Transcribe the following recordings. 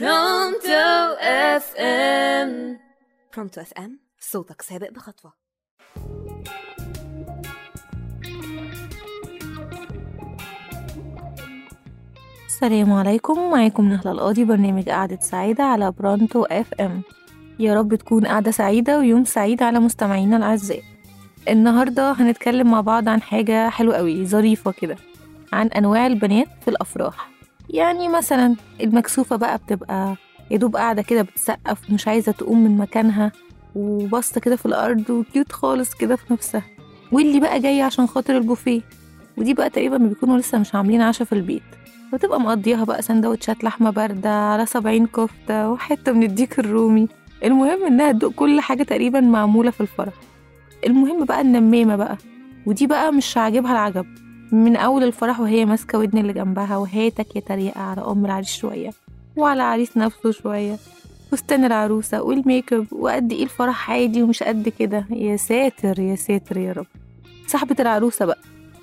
Pronto FM Pronto FM صوتك سابق بخطوة. السلام عليكم. معاكم نهلة القاضي برنامج قعدة سعادة على Pronto FM يا رب تكون قعدة سعيدة ويوم سعيد على مستمعينا الأعزاء. النهاردة هنتكلم مع بعض عن حاجة حلوة قوي ظريفة كده عن أنواع البنات في الأفراح. يعني مثلا المكسوفة بقى بتبقى يدوب قاعدة كده بتسقف ومش عايزة تقوم من مكانها وباسطة كده في الأرض وكيوت خالص كده في نفسها. واللي بقى جاية عشان خاطر البوفيه. ودي بقى تقريبا بيكونوا لسه مش عاملين عشا في البيت. وتبقى مقضيها بقى سندوتشات لحمة باردة على سبعين كفتة وحتة من الديك الرومي. المهم إنها تدوق كل حاجة تقريبا معمولة في الفرح. المهم بقى النمامة بقى. ودي بقى مش عاجبها العجب. من أول الفرح وهي ماسكة ودن اللي جنبها وهاتك يا تريقة على أم العريس شوية وعلى العريس نفسه شوية فستان العروسة وال make up وقد إيه الفرح عادي ومش قد كده. يا ساتر يا ساتر يا رب. صاحبة العروسة بقى.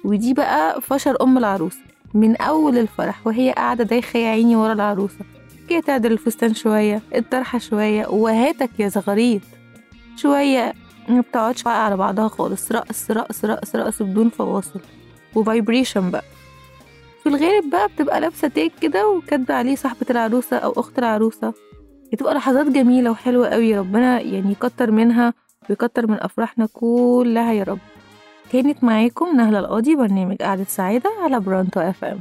ودي بقى فشر أم العروسة. من أول الفرح وهي قاعدة دايخة يا عيني ورا العروسة. كده تعدل الفستان شوية الطرحة شوية وهاتك يا زغاريت شوية ما بتقعدش على بعضها خالص. رقص رقص رقص رقص بدون فواصل. و vibration بقى. في الغالب بقى بتبقى لابسة tag كده وكاتبة عليه صاحبة العروسة أو أخت العروسة. بتبقى لحظات جميلة وحلوة قوي ربنا يعني يكتر منها ويكتر من أفراحنا كلها يا رب. كانت معاكم نهلة القاضي برنامج قعدة سعادة على Pronto FM